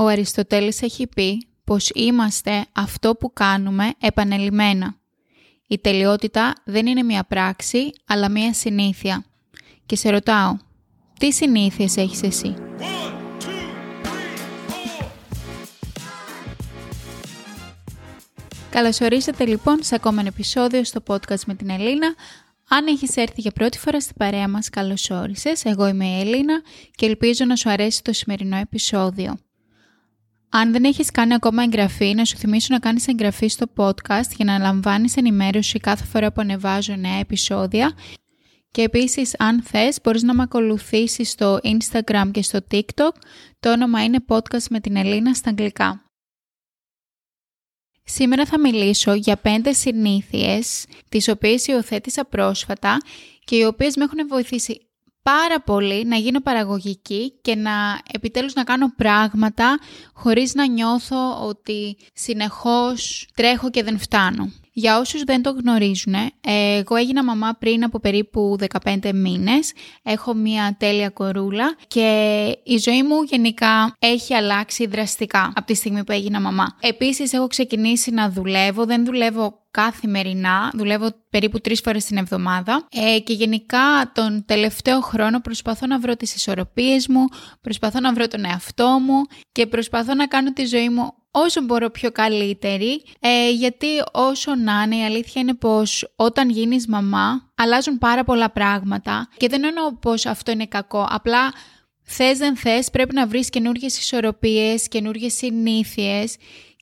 Ο Αριστοτέλης έχει πει πως είμαστε αυτό που κάνουμε επανελειμμένα. Η τελειότητα δεν είναι μια πράξη, αλλά μια συνήθεια. Και σε ρωτάω, τι συνήθειες έχεις εσύ; Καλώς ορίσατε λοιπόν σε ακόμα ένα επεισόδιο στο podcast με την Ελίνα. Αν έχεις έρθει για πρώτη φορά στην παρέα μας, καλώς όρισες. Εγώ είμαι η Ελίνα και ελπίζω να σου αρέσει το σημερινό επεισόδιο. Αν δεν έχεις κάνει ακόμα εγγραφή, να σου θυμίσω να κάνεις εγγραφή στο podcast για να λαμβάνεις ενημέρωση κάθε φορά που ανεβάζω νέα επεισόδια. Και επίσης, αν θες, μπορείς να με ακολουθήσεις στο Instagram και στο TikTok. Το όνομα είναι podcast με την Ελίνα στα αγγλικά. Σήμερα θα μιλήσω για πέντε συνήθειες, τις οποίες υιοθέτησα πρόσφατα και οι οποίες με έχουν βοηθήσει πάρα πολύ να γίνω παραγωγική και να επιτέλους να κάνω πράγματα χωρίς να νιώθω ότι συνεχώς τρέχω και δεν φτάνω. Για όσους δεν το γνωρίζουν, εγώ έγινα μαμά πριν από περίπου 15 μήνες. Έχω μια τέλεια κορούλα και η ζωή μου γενικά έχει αλλάξει δραστικά από τη στιγμή που έγινα μαμά. Επίσης έχω ξεκινήσει να δουλεύω, δεν δουλεύω καθημερινά, δουλεύω περίπου τρεις φορές την εβδομάδα ε, και γενικά τον τελευταίο χρόνο προσπαθώ να βρω τις ισορροπίες μου, προσπαθώ να βρω τον εαυτό μου και προσπαθώ να κάνω τη ζωή μου όσο μπορώ πιο καλύτερη, ε, γιατί όσο να είναι η αλήθεια είναι πως όταν γίνεις μαμά αλλάζουν πάρα πολλά πράγματα και δεν εννοώ πως αυτό είναι κακό, απλά θες δεν θες πρέπει να βρεις καινούργιες ισορροπίες, καινούργιες συνήθειες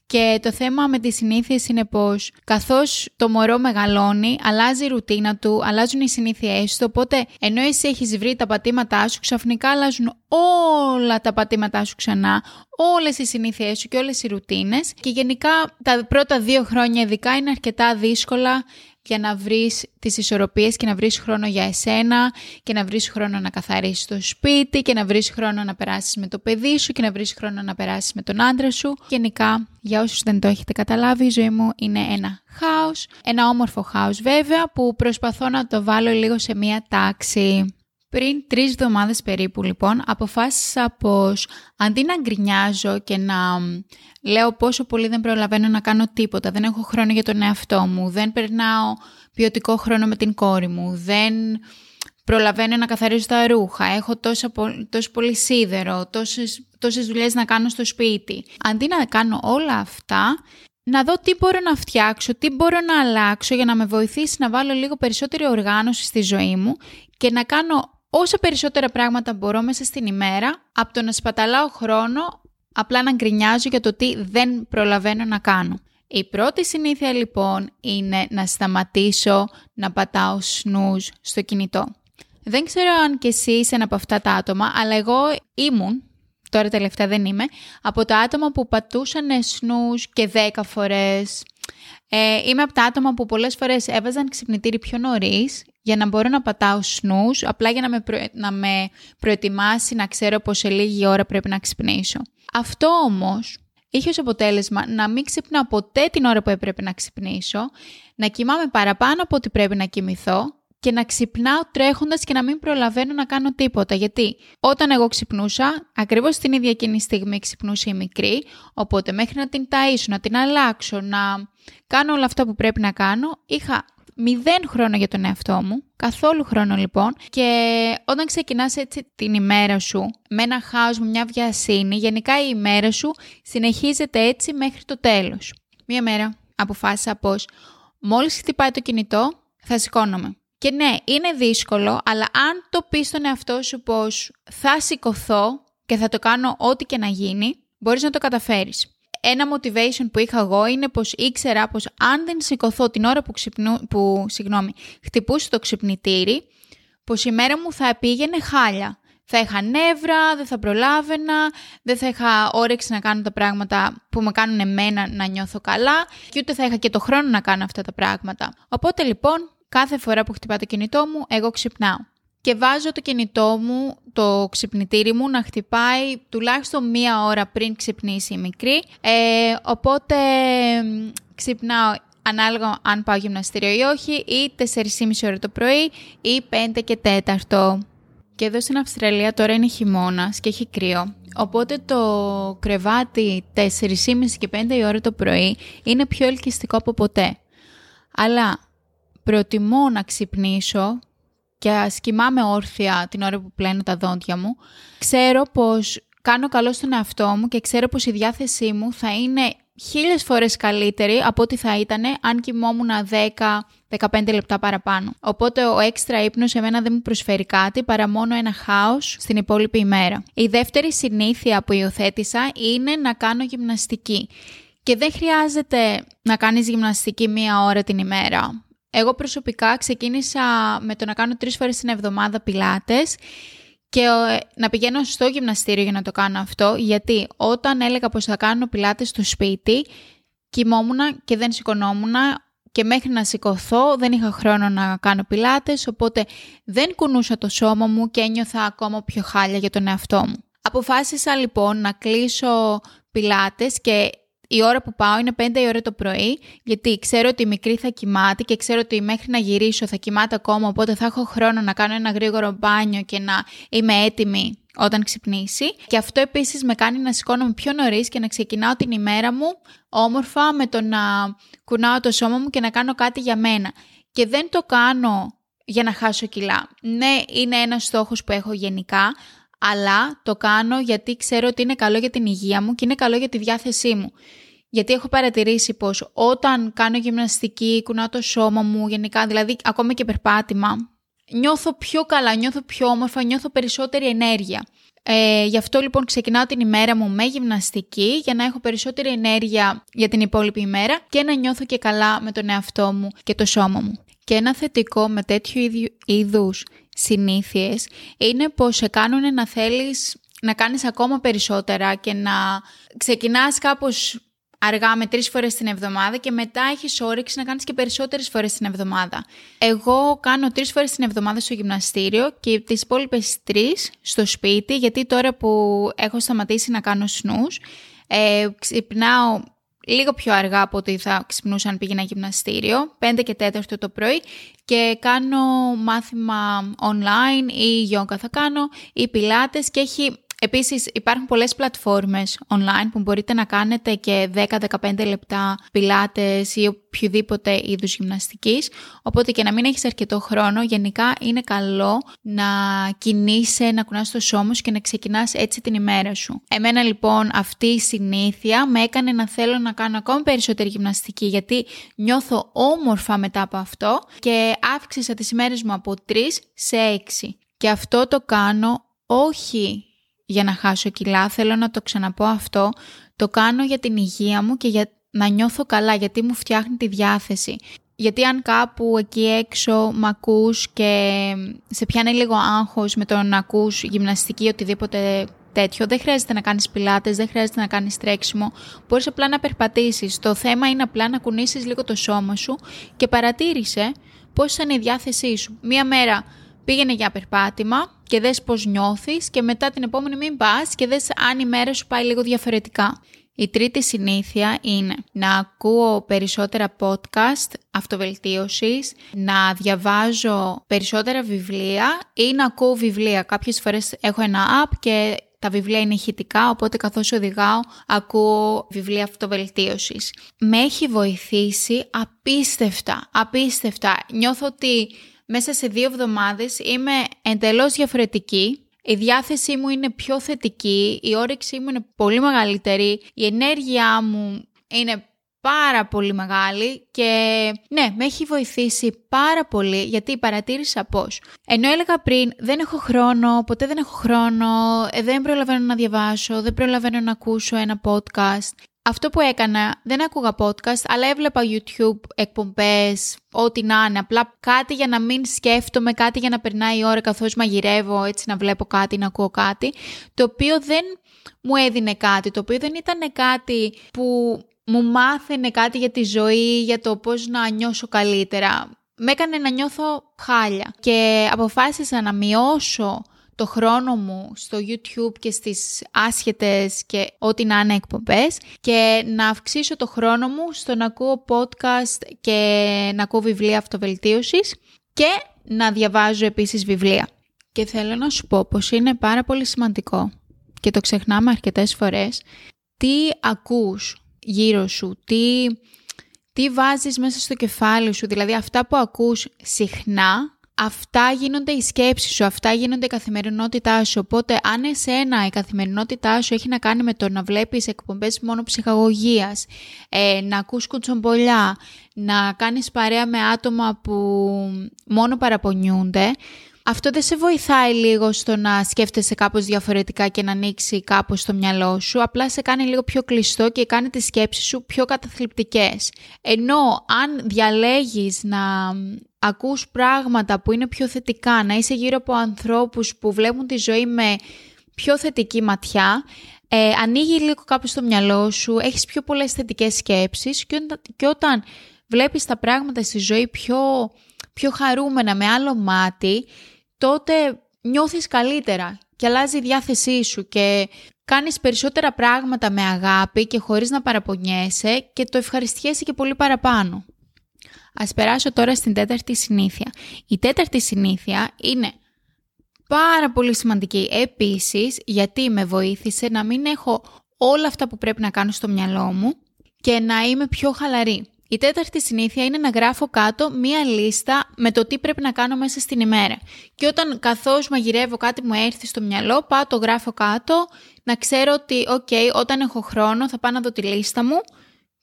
και το θέμα με τις συνήθειες είναι πως καθώς το μωρό μεγαλώνει, αλλάζει η ρουτίνα του, αλλάζουν οι συνήθειές του, οπότε ενώ εσύ έχεις βρει τα πατήματά σου, ξαφνικά αλλάζουν όλα τα πατήματά σου ξανά, όλες οι συνήθειές σου και όλες οι ρουτίνες. Και γενικά τα πρώτα δύο χρόνια ειδικά είναι αρκετά δύσκολα για να βρεις τις ισορροπίες και να βρεις χρόνο για εσένα και να βρεις χρόνο να καθαρίσεις το σπίτι και να βρεις χρόνο να περάσεις με το παιδί σου και να βρεις χρόνο να περάσεις με τον άντρα σου. Γενικά, για όσους δεν το έχετε καταλάβει, η ζωή μου είναι ένα χάος, ένα όμορφο χάος βέβαια που προσπαθώ να το βάλω λίγο σε μία τάξη. Πριν τρεις εβδομάδες περίπου λοιπόν αποφάσισα πως αντί να γκρινιάζω και να λέω πόσο πολύ δεν προλαβαίνω να κάνω τίποτα, δεν έχω χρόνο για τον εαυτό μου, δεν περνάω ποιοτικό χρόνο με την κόρη μου, δεν προλαβαίνω να καθαρίζω τα ρούχα, έχω τόσο, τόσο πολύ σίδερο, τόσες, τόσες δουλειές να κάνω στο σπίτι. Αντί να κάνω όλα αυτά, να δω τι μπορώ να φτιάξω, τι μπορώ να αλλάξω για να με βοηθήσει να βάλω λίγο περισσότερη οργάνωση στη ζωή μου και να κάνω όσα περισσότερα πράγματα μπορώ μέσα στην ημέρα, από το να σπαταλάω χρόνο, απλά να γκρινιάζω για το τι δεν προλαβαίνω να κάνω. Η πρώτη συνήθεια λοιπόν είναι να σταματήσω να πατάω snooze στο κινητό. Δεν ξέρω αν και εσύ είσαι ένα από αυτά τα άτομα, αλλά εγώ ήμουν, τώρα τελευταία δεν είμαι, από τα άτομα που πατούσαν snooze και 10 φορές. Ε, είμαι από τα άτομα που πολλές φορές έβαζαν ξυπνητήρι πιο νωρίς για να μπορώ να πατάω snooze, απλά για να με, να με προετοιμάσει να ξέρω πως σε λίγη ώρα πρέπει να ξυπνήσω. Αυτό όμως είχε ως αποτέλεσμα να μην ξυπνάω ποτέ την ώρα που έπρεπε να ξυπνήσω, να κοιμάμαι παραπάνω από ό,τι πρέπει να κοιμηθώ και να ξυπνάω τρέχοντας και να μην προλαβαίνω να κάνω τίποτα. Γιατί όταν εγώ ξυπνούσα, ακριβώς την ίδια εκείνη στιγμή ξυπνούσε η μικρή, οπότε μέχρι να την ταΐσω, να την αλλάξω, να κάνω όλα αυτά που πρέπει να κάνω, είχα μηδέν χρόνο για τον εαυτό μου, καθόλου χρόνο λοιπόν και όταν ξεκινάς έτσι την ημέρα σου με ένα χάος, με μια βιασύνη, γενικά η ημέρα σου συνεχίζεται έτσι μέχρι το τέλος. Μία μέρα αποφάσισα πως μόλις χτυπάει το κινητό θα σηκώνομαι. Και ναι, είναι δύσκολο, αλλά αν το πεις στον εαυτό σου πως θα σηκωθώ και θα το κάνω ό,τι και να γίνει, μπορείς να το καταφέρεις ένα motivation που είχα εγώ είναι πως ήξερα πως αν δεν σηκωθώ την ώρα που, ξυπνού, που συγγνώμη, χτυπούσε το ξυπνητήρι, πως η μέρα μου θα πήγαινε χάλια. Θα είχα νεύρα, δεν θα προλάβαινα, δεν θα είχα όρεξη να κάνω τα πράγματα που με κάνουν εμένα να νιώθω καλά και ούτε θα είχα και το χρόνο να κάνω αυτά τα πράγματα. Οπότε λοιπόν, κάθε φορά που χτυπά το κινητό μου, εγώ ξυπνάω και βάζω το κινητό μου, το ξυπνητήρι μου να χτυπάει τουλάχιστον μία ώρα πριν ξυπνήσει η μικρή. Ε, οπότε ξυπνάω ανάλογα αν πάω γυμναστήριο ή όχι, ή 4,5 ώρα το πρωί ή 5 και 4. Και εδώ στην Αυστραλία τώρα είναι χειμώνας και έχει κρύο. Οπότε το κρεβάτι 4.30 και 5 η ώρα το πρωί είναι πιο ελκυστικό από ποτέ. Αλλά προτιμώ να ξυπνήσω και ας κοιμάμαι όρθια την ώρα που πλένω τα δόντια μου. Ξέρω πως κάνω καλό στον εαυτό μου και ξέρω πως η διάθεσή μου θα είναι χίλιες φορές καλύτερη από ό,τι θα ήταν αν κοιμόμουν 10-15 λεπτά παραπάνω. Οπότε ο έξτρα ύπνος εμένα δεν μου προσφέρει κάτι παρά μόνο ένα χάος στην υπόλοιπη ημέρα. Η δεύτερη συνήθεια που υιοθέτησα είναι να κάνω γυμναστική. Και δεν χρειάζεται να κάνεις γυμναστική μία ώρα την ημέρα. Εγώ προσωπικά ξεκίνησα με το να κάνω τρεις φορές την εβδομάδα πιλάτες και ε, να πηγαίνω στο γυμναστήριο για να το κάνω αυτό, γιατί όταν έλεγα πως θα κάνω πιλάτες στο σπίτι, κοιμόμουν και δεν σηκωνόμουν και μέχρι να σηκωθώ δεν είχα χρόνο να κάνω πιλάτες, οπότε δεν κουνούσα το σώμα μου και ένιωθα ακόμα πιο χάλια για τον εαυτό μου. Αποφάσισα λοιπόν να κλείσω πιλάτες και η ώρα που πάω είναι 5 η ώρα το πρωί, γιατί ξέρω ότι η μικρή θα κοιμάται και ξέρω ότι μέχρι να γυρίσω θα κοιμάται ακόμα, οπότε θα έχω χρόνο να κάνω ένα γρήγορο μπάνιο και να είμαι έτοιμη όταν ξυπνήσει. Και αυτό επίσης με κάνει να σηκώνομαι πιο νωρίς και να ξεκινάω την ημέρα μου όμορφα με το να κουνάω το σώμα μου και να κάνω κάτι για μένα. Και δεν το κάνω για να χάσω κιλά. Ναι, είναι ένας στόχος που έχω γενικά, αλλά το κάνω γιατί ξέρω ότι είναι καλό για την υγεία μου και είναι καλό για τη διάθεσή μου. Γιατί έχω παρατηρήσει πως όταν κάνω γυμναστική, κουνάω το σώμα μου, γενικά δηλαδή ακόμα και περπάτημα, νιώθω πιο καλά, νιώθω πιο όμορφα, νιώθω περισσότερη ενέργεια. Ε, γι' αυτό λοιπόν ξεκινάω την ημέρα μου με γυμναστική για να έχω περισσότερη ενέργεια για την υπόλοιπη ημέρα και να νιώθω και καλά με τον εαυτό μου και το σώμα μου. Και ένα θετικό με τέτοιου είδους συνήθειες είναι πως σε κάνουν να θέλεις να κάνεις ακόμα περισσότερα και να ξεκινάς κάπως αργά με τρεις φορές την εβδομάδα και μετά έχεις όρεξη να κάνεις και περισσότερες φορές την εβδομάδα. Εγώ κάνω τρεις φορές την εβδομάδα στο γυμναστήριο και τις υπόλοιπες τρεις στο σπίτι γιατί τώρα που έχω σταματήσει να κάνω σνούς ε, ξυπνάω λίγο πιο αργά από ότι θα ξυπνούσα αν πήγαινα γυμναστήριο, 5 και 4 το πρωί και κάνω μάθημα online ή yoga θα κάνω ή πιλάτες και έχει Επίσης υπάρχουν πολλές πλατφόρμες online που μπορείτε να κάνετε και 10-15 λεπτά πιλάτες ή οποιοδήποτε είδους γυμναστικής, οπότε και να μην έχεις αρκετό χρόνο, γενικά είναι καλό να κινείσαι, να κουνάς το σώμα σου και να ξεκινάς έτσι την ημέρα σου. Εμένα λοιπόν αυτή η συνήθεια με έκανε να θέλω να κάνω ακόμη περισσότερη γυμναστική γιατί νιώθω όμορφα μετά από αυτό και αύξησα τις ημέρες μου από 3 σε 6. Και αυτό το κάνω όχι για να χάσω κιλά, θέλω να το ξαναπώ αυτό, το κάνω για την υγεία μου και για να νιώθω καλά, γιατί μου φτιάχνει τη διάθεση. Γιατί αν κάπου εκεί έξω μ' ακούς και σε πιάνει λίγο άγχος με το να ακούς γυμναστική ή οτιδήποτε τέτοιο, δεν χρειάζεται να κάνεις πιλάτες, δεν χρειάζεται να κάνεις τρέξιμο, μπορείς απλά να περπατήσεις. Το θέμα είναι απλά να κουνήσεις λίγο το σώμα σου και παρατήρησε πώς είναι η διάθεσή σου. Μία μέρα πήγαινε για περπάτημα και δες πώς νιώθεις και μετά την επόμενη μην πας και δες αν η μέρα σου πάει λίγο διαφορετικά. Η τρίτη συνήθεια είναι να ακούω περισσότερα podcast αυτοβελτίωσης, να διαβάζω περισσότερα βιβλία ή να ακούω βιβλία. Κάποιες φορές έχω ένα app και τα βιβλία είναι ηχητικά, οπότε καθώς οδηγάω ακούω βιβλία αυτοβελτίωσης. Με έχει βοηθήσει απίστευτα, απίστευτα. Νιώθω ότι μέσα σε δύο εβδομάδες είμαι εντελώς διαφορετική. Η διάθεσή μου είναι πιο θετική, η όρεξή μου είναι πολύ μεγαλύτερη, η ενέργειά μου είναι πάρα πολύ μεγάλη και ναι, με έχει βοηθήσει πάρα πολύ γιατί παρατήρησα πώς. Ενώ έλεγα πριν δεν έχω χρόνο, ποτέ δεν έχω χρόνο, ε, δεν προλαβαίνω να διαβάσω, δεν προλαβαίνω να ακούσω ένα podcast αυτό που έκανα, δεν άκουγα podcast, αλλά έβλεπα YouTube εκπομπές, ό,τι να είναι, απλά κάτι για να μην σκέφτομαι, κάτι για να περνάει η ώρα καθώς μαγειρεύω, έτσι να βλέπω κάτι, να ακούω κάτι, το οποίο δεν μου έδινε κάτι, το οποίο δεν ήταν κάτι που μου μάθαινε κάτι για τη ζωή, για το πώς να νιώσω καλύτερα. Με έκανε να νιώθω χάλια και αποφάσισα να μειώσω το χρόνο μου στο YouTube και στις άσχετες και ό,τι να είναι εκπομπές και να αυξήσω το χρόνο μου στο να ακούω podcast και να ακούω βιβλία αυτοβελτίωσης και να διαβάζω επίσης βιβλία. Και θέλω να σου πω πως είναι πάρα πολύ σημαντικό και το ξεχνάμε αρκετές φορές, τι ακούς γύρω σου, τι, τι βάζεις μέσα στο κεφάλι σου, δηλαδή αυτά που ακούς συχνά αυτά γίνονται οι σκέψεις σου, αυτά γίνονται η καθημερινότητά σου. Οπότε αν εσένα η καθημερινότητά σου έχει να κάνει με το να βλέπεις εκπομπές μόνο ψυχαγωγίας, ε, να ακούς κουτσομπολιά, να κάνεις παρέα με άτομα που μόνο παραπονιούνται, αυτό δεν σε βοηθάει λίγο στο να σκέφτεσαι κάπως διαφορετικά και να ανοίξει κάπως το μυαλό σου, απλά σε κάνει λίγο πιο κλειστό και κάνει τις σκέψεις σου πιο καταθλιπτικές. Ενώ αν διαλέγεις να ακούς πράγματα που είναι πιο θετικά, να είσαι γύρω από ανθρώπους που βλέπουν τη ζωή με πιο θετική ματιά, ε, ανοίγει λίγο κάπως το μυαλό σου, έχεις πιο πολλές θετικές σκέψεις και, και όταν βλέπεις τα πράγματα στη ζωή πιο, πιο χαρούμενα με άλλο μάτι, τότε νιώθεις καλύτερα και αλλάζει η διάθεσή σου και κάνεις περισσότερα πράγματα με αγάπη και χωρίς να παραπονιέσαι και το ευχαριστιέσαι και πολύ παραπάνω. Ας περάσω τώρα στην τέταρτη συνήθεια. Η τέταρτη συνήθεια είναι πάρα πολύ σημαντική επίσης γιατί με βοήθησε να μην έχω όλα αυτά που πρέπει να κάνω στο μυαλό μου και να είμαι πιο χαλαρή. Η τέταρτη συνήθεια είναι να γράφω κάτω μία λίστα με το τι πρέπει να κάνω μέσα στην ημέρα. Και όταν καθώς μαγειρεύω κάτι μου έρθει στο μυαλό, πάω το γράφω κάτω, να ξέρω ότι, ok, όταν έχω χρόνο θα πάω να δω τη λίστα μου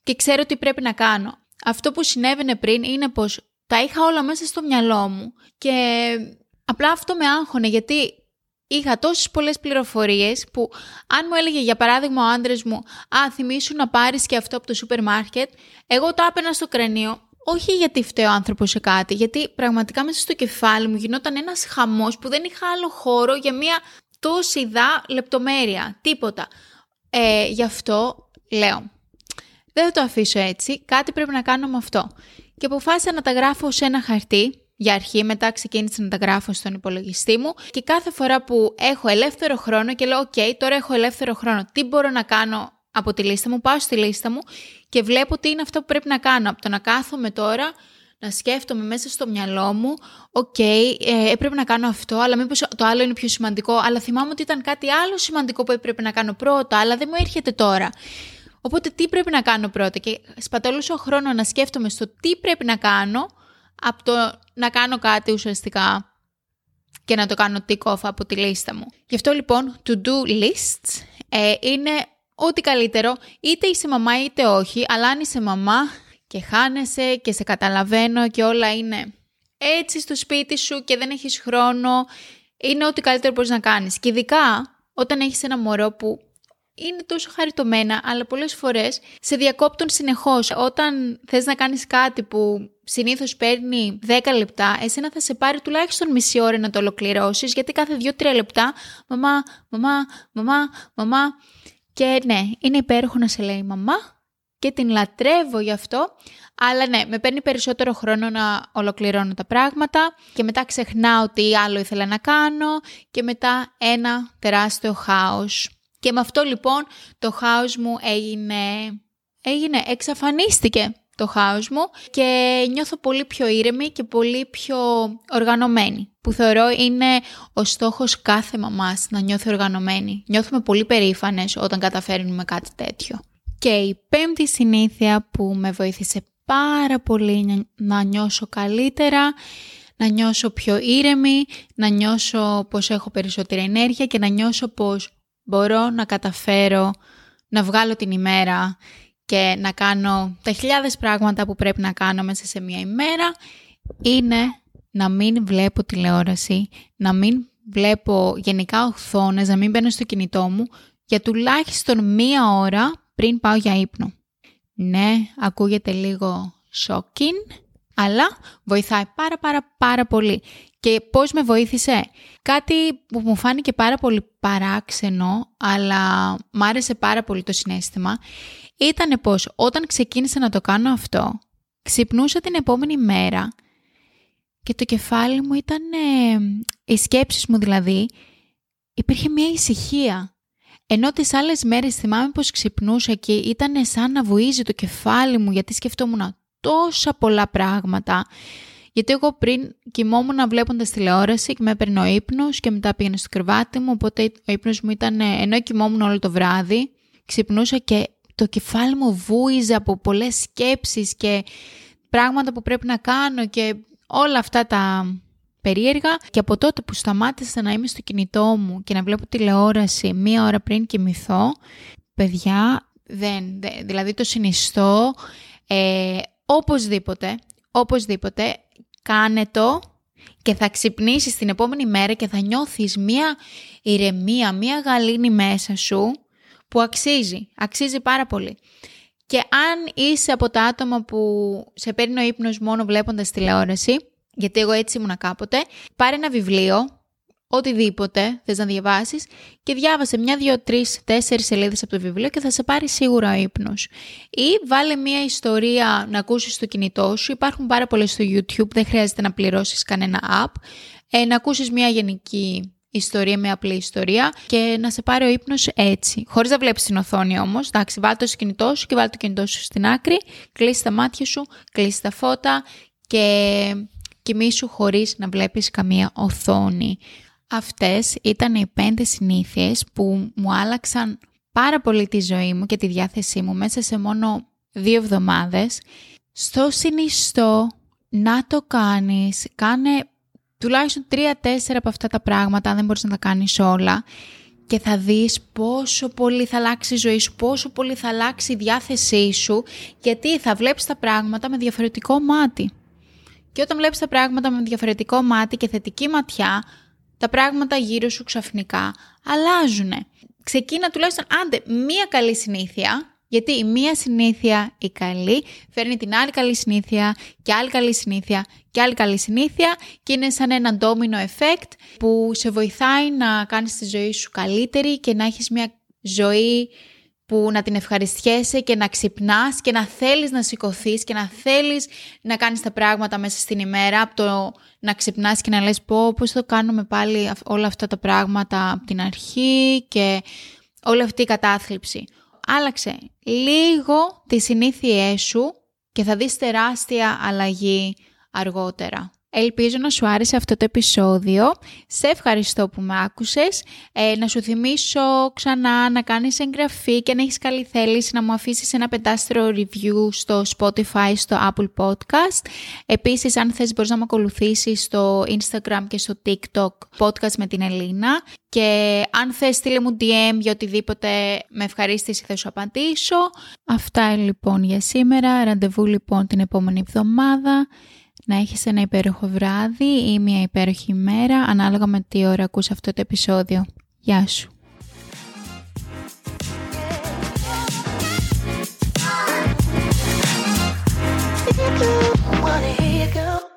και ξέρω τι πρέπει να κάνω. Αυτό που συνέβαινε πριν είναι πως τα είχα όλα μέσα στο μυαλό μου και απλά αυτό με άγχωνε γιατί είχα τόσες πολλές πληροφορίες που αν μου έλεγε για παράδειγμα ο άντρες μου «Α, θυμήσου να πάρεις και αυτό από το σούπερ μάρκετ», εγώ το άπαινα στο κρανίο όχι γιατί φταίει ο άνθρωπος σε κάτι, γιατί πραγματικά μέσα στο κεφάλι μου γινόταν ένας χαμός που δεν είχα άλλο χώρο για μια τόση δά λεπτομέρεια, τίποτα. Ε, γι' αυτό λέω, δεν θα το αφήσω έτσι, κάτι πρέπει να κάνω με αυτό. Και αποφάσισα να τα γράφω σε ένα χαρτί, για αρχή, μετά ξεκίνησα να τα γράφω στον υπολογιστή μου και κάθε φορά που έχω ελεύθερο χρόνο και λέω «ΟΚ, τώρα έχω ελεύθερο χρόνο, τι μπορώ να κάνω από τη λίστα μου», πάω στη λίστα μου και βλέπω τι είναι αυτό που πρέπει να κάνω. Από το να κάθομαι τώρα, να σκέφτομαι μέσα στο μυαλό μου «ΟΚ, ε, έπρεπε να κάνω αυτό, αλλά μήπως το άλλο είναι πιο σημαντικό, αλλά θυμάμαι ότι ήταν κάτι άλλο σημαντικό που έπρεπε να κάνω πρώτα, αλλά δεν μου έρχεται τώρα». Οπότε τι πρέπει να κάνω πρώτα; Και σπαταλούσα χρόνο να σκέφτομαι στο τι πρέπει να κάνω από το να κάνω κάτι ουσιαστικά και να το κάνω tick off από τη λίστα μου. Γι' αυτό λοιπόν to-do lists ε, είναι ό,τι καλύτερο, είτε είσαι μαμά είτε όχι, αλλά αν είσαι μαμά και χάνεσαι και σε καταλαβαίνω και όλα είναι έτσι στο σπίτι σου και δεν έχεις χρόνο, είναι ό,τι καλύτερο μπορείς να κάνεις. Και ειδικά όταν έχεις ένα μωρό που είναι τόσο χαριτωμένα, αλλά πολλές φορές σε διακόπτουν συνεχώς. Όταν θες να κάνεις κάτι που συνήθως παίρνει 10 λεπτά, εσένα θα σε πάρει τουλάχιστον μισή ώρα να το ολοκληρώσεις, γιατί κάθε 2-3 λεπτά, μαμά, μαμά, μαμά, μαμά. Και ναι, είναι υπέροχο να σε λέει μαμά και την λατρεύω γι' αυτό, αλλά ναι, με παίρνει περισσότερο χρόνο να ολοκληρώνω τα πράγματα και μετά ξεχνάω τι άλλο ήθελα να κάνω και μετά ένα τεράστιο χάος και με αυτό λοιπόν το χάος μου έγινε, έγινε εξαφανίστηκε το χάος μου και νιώθω πολύ πιο ήρεμη και πολύ πιο οργανωμένη που θεωρώ είναι ο στόχος κάθε μαμάς να νιώθει οργανωμένη. Νιώθουμε πολύ περήφανες όταν καταφέρνουμε κάτι τέτοιο. Και η πέμπτη συνήθεια που με βοήθησε πάρα πολύ να νιώσω καλύτερα, να νιώσω πιο ήρεμη, να νιώσω πως έχω περισσότερη ενέργεια και να νιώσω πως μπορώ να καταφέρω να βγάλω την ημέρα και να κάνω τα χιλιάδες πράγματα που πρέπει να κάνω μέσα σε μια ημέρα είναι να μην βλέπω τηλεόραση, να μην βλέπω γενικά οθόνες, να μην μπαίνω στο κινητό μου για τουλάχιστον μία ώρα πριν πάω για ύπνο. Ναι, ακούγεται λίγο shocking, αλλά βοηθάει πάρα πάρα πάρα πολύ. Και πώς με βοήθησε. Κάτι που μου φάνηκε πάρα πολύ παράξενο, αλλά μ' άρεσε πάρα πολύ το συνέστημα, ήταν πως όταν ξεκίνησα να το κάνω αυτό, ξυπνούσα την επόμενη μέρα και το κεφάλι μου ήταν, ε, οι σκέψεις μου δηλαδή, υπήρχε μια ησυχία. Ενώ τις άλλες μέρες θυμάμαι πως ξυπνούσα και ήταν σαν να βουίζει το κεφάλι μου γιατί σκεφτόμουν τόσα πολλά πράγματα Γιατί εγώ πριν κοιμόμουν βλέποντας τηλεόραση και με έπαιρνε ο ύπνος και μετά πήγαινε στο κρεβάτι μου. Οπότε ο ύπνος μου ήταν, ενώ κοιμόμουν όλο το βράδυ, ξυπνούσα και το κεφάλι μου βούιζε από πολλές σκέψεις και πράγματα που πρέπει να κάνω και όλα αυτά τα περίεργα. Και από τότε που σταμάτησα να είμαι στο κινητό μου και να βλέπω τηλεόραση μία ώρα πριν κοιμηθώ, παιδιά, δεν, δηλαδή το συνιστώ ε, οπωσδήποτε, οπωσδήποτε κάνε το και θα ξυπνήσεις την επόμενη μέρα και θα νιώθεις μία ηρεμία, μία γαλήνη μέσα σου που αξίζει, αξίζει πάρα πολύ. Και αν είσαι από τα άτομα που σε παίρνει ο ύπνος μόνο βλέποντας τηλεόραση, γιατί εγώ έτσι ήμουνα κάποτε, πάρε ένα βιβλίο, οτιδήποτε θες να διαβάσεις και διάβασε μια, δύο, τρεις, τέσσερις σελίδες από το βιβλίο και θα σε πάρει σίγουρα ο ύπνος. Ή βάλε μια ιστορία να ακούσεις στο κινητό σου, υπάρχουν πάρα πολλές στο YouTube, δεν χρειάζεται να πληρώσεις κανένα app, ε, να ακούσεις μια γενική ιστορία με απλή ιστορία και να σε πάρει ο ύπνος έτσι. Χωρίς να βλέπεις την οθόνη όμως, εντάξει, βάλτε το κινητό σου και βάλτε το κινητό σου στην άκρη, κλείσει τα μάτια σου, κλείσει τα φώτα και κοιμήσου χωρίς να βλέπεις καμία οθόνη. Αυτές ήταν οι πέντε συνήθειες που μου άλλαξαν πάρα πολύ τη ζωή μου και τη διάθεσή μου μέσα σε μόνο δύο εβδομάδες. Στο συνιστό να το κάνεις, κάνε τουλάχιστον τρία-τέσσερα από αυτά τα πράγματα, αν δεν μπορείς να τα κάνεις όλα και θα δεις πόσο πολύ θα αλλάξει η ζωή σου, πόσο πολύ θα αλλάξει η διάθεσή σου, γιατί θα βλέπεις τα πράγματα με διαφορετικό μάτι. Και όταν βλέπεις τα πράγματα με διαφορετικό μάτι και θετική ματιά, τα πράγματα γύρω σου ξαφνικά αλλάζουν. Ξεκίνα τουλάχιστον άντε μία καλή συνήθεια, γιατί η μία συνήθεια η καλή φέρνει την άλλη καλή συνήθεια και άλλη καλή συνήθεια και άλλη καλή συνήθεια και είναι σαν ένα ντόμινο effect που σε βοηθάει να κάνεις τη ζωή σου καλύτερη και να έχεις μια ζωή που να την ευχαριστιέσαι και να ξυπνάς και να θέλεις να σηκωθείς και να θέλεις να κάνεις τα πράγματα μέσα στην ημέρα από το να ξυπνάς και να λες πω πώς το κάνουμε πάλι όλα αυτά τα πράγματα από την αρχή και όλη αυτή η κατάθλιψη. Άλλαξε λίγο τις συνήθειές σου και θα δεις τεράστια αλλαγή αργότερα. Ελπίζω να σου άρεσε αυτό το επεισόδιο. Σε ευχαριστώ που με άκουσες. Ε, να σου θυμίσω ξανά να κάνεις εγγραφή και να έχεις καλή θέληση να μου αφήσεις ένα πεντάστρο review στο Spotify, στο Apple Podcast. Επίσης, αν θες μπορείς να με ακολουθήσεις στο Instagram και στο TikTok podcast με την Ελίνα. Και αν θες στείλε μου DM για οτιδήποτε με ευχαρίστηση θα σου απαντήσω. Αυτά λοιπόν για σήμερα. Ραντεβού λοιπόν την επόμενη εβδομάδα να έχεις ένα υπέροχο βράδυ ή μια υπέροχη ημέρα ανάλογα με τι ώρα ακούς αυτό το επεισόδιο. Γεια σου! Wanna hear you go.